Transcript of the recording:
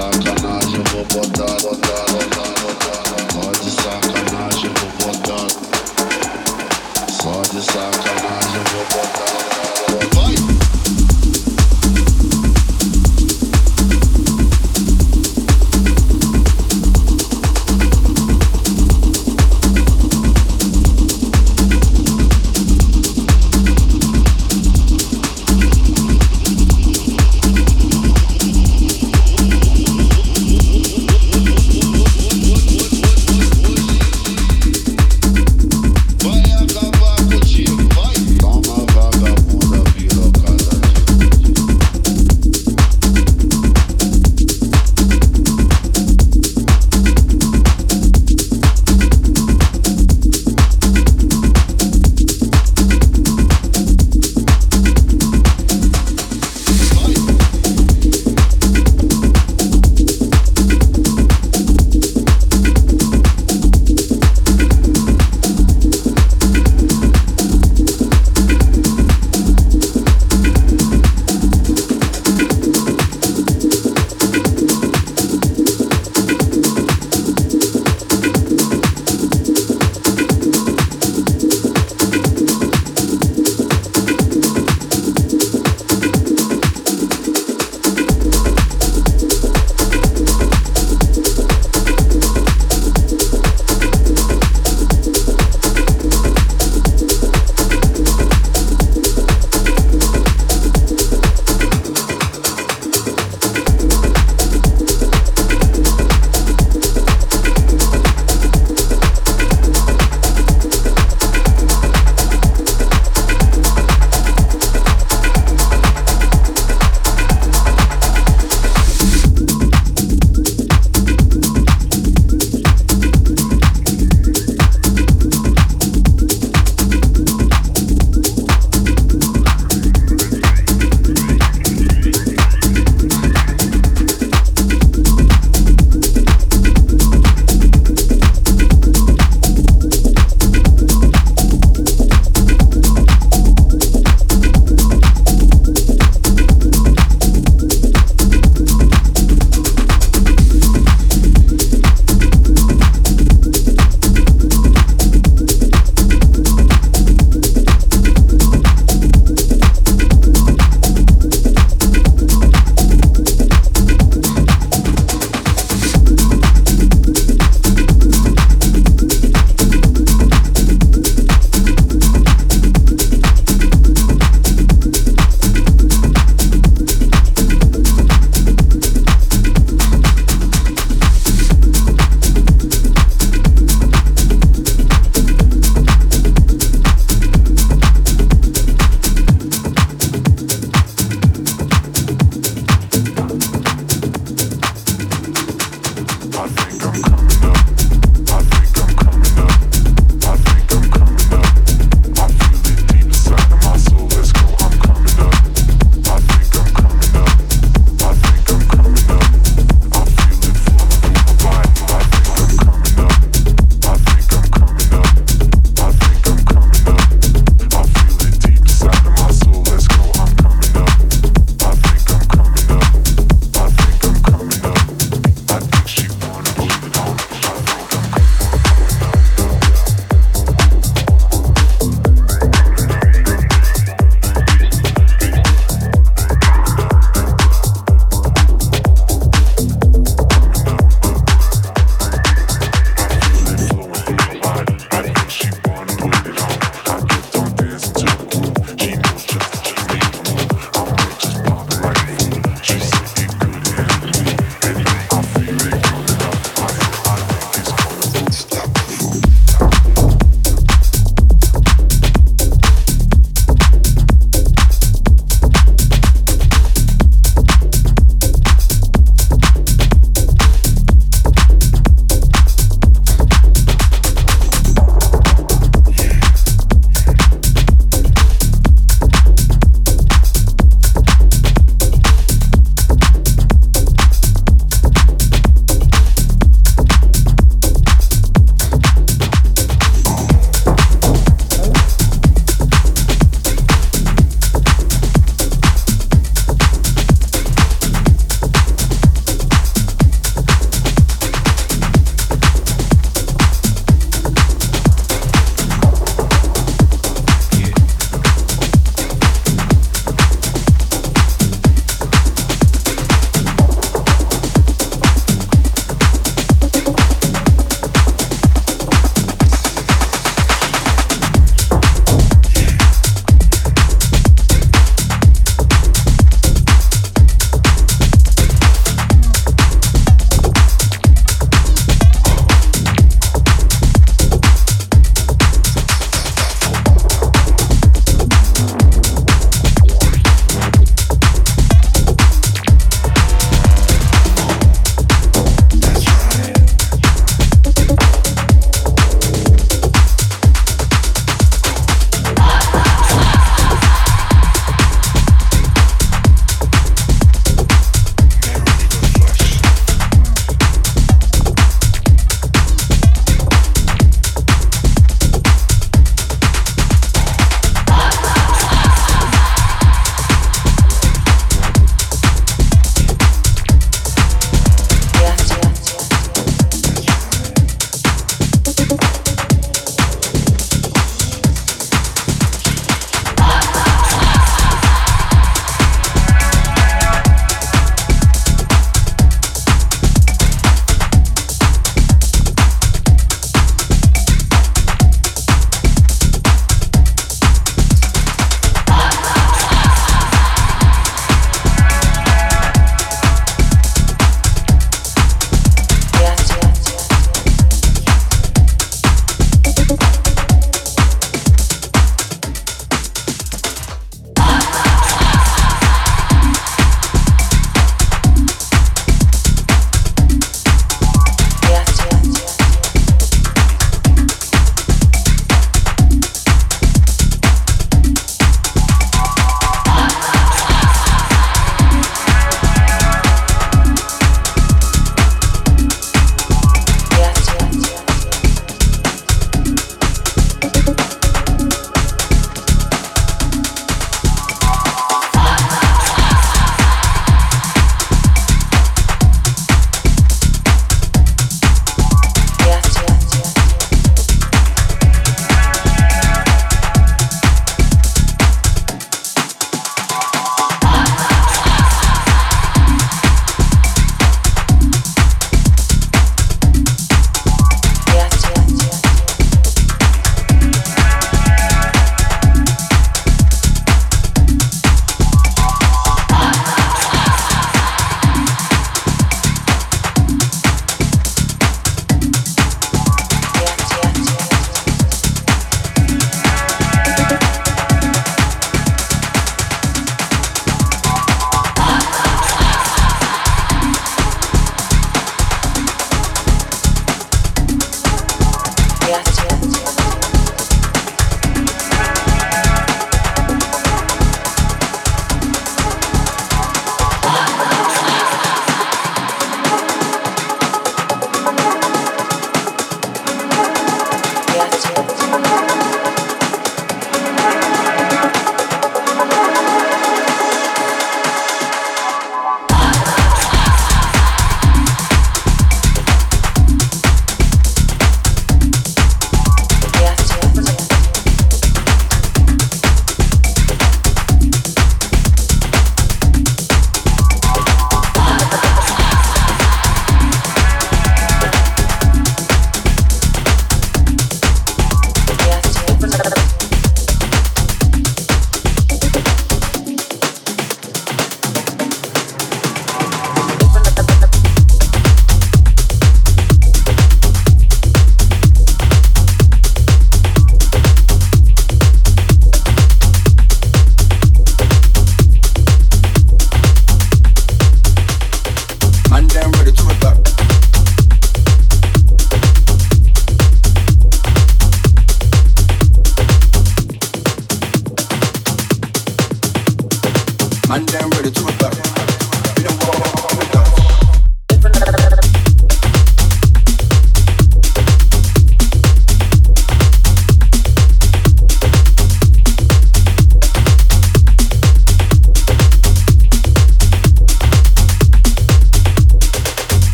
sacanagem, eu vou botar, botar.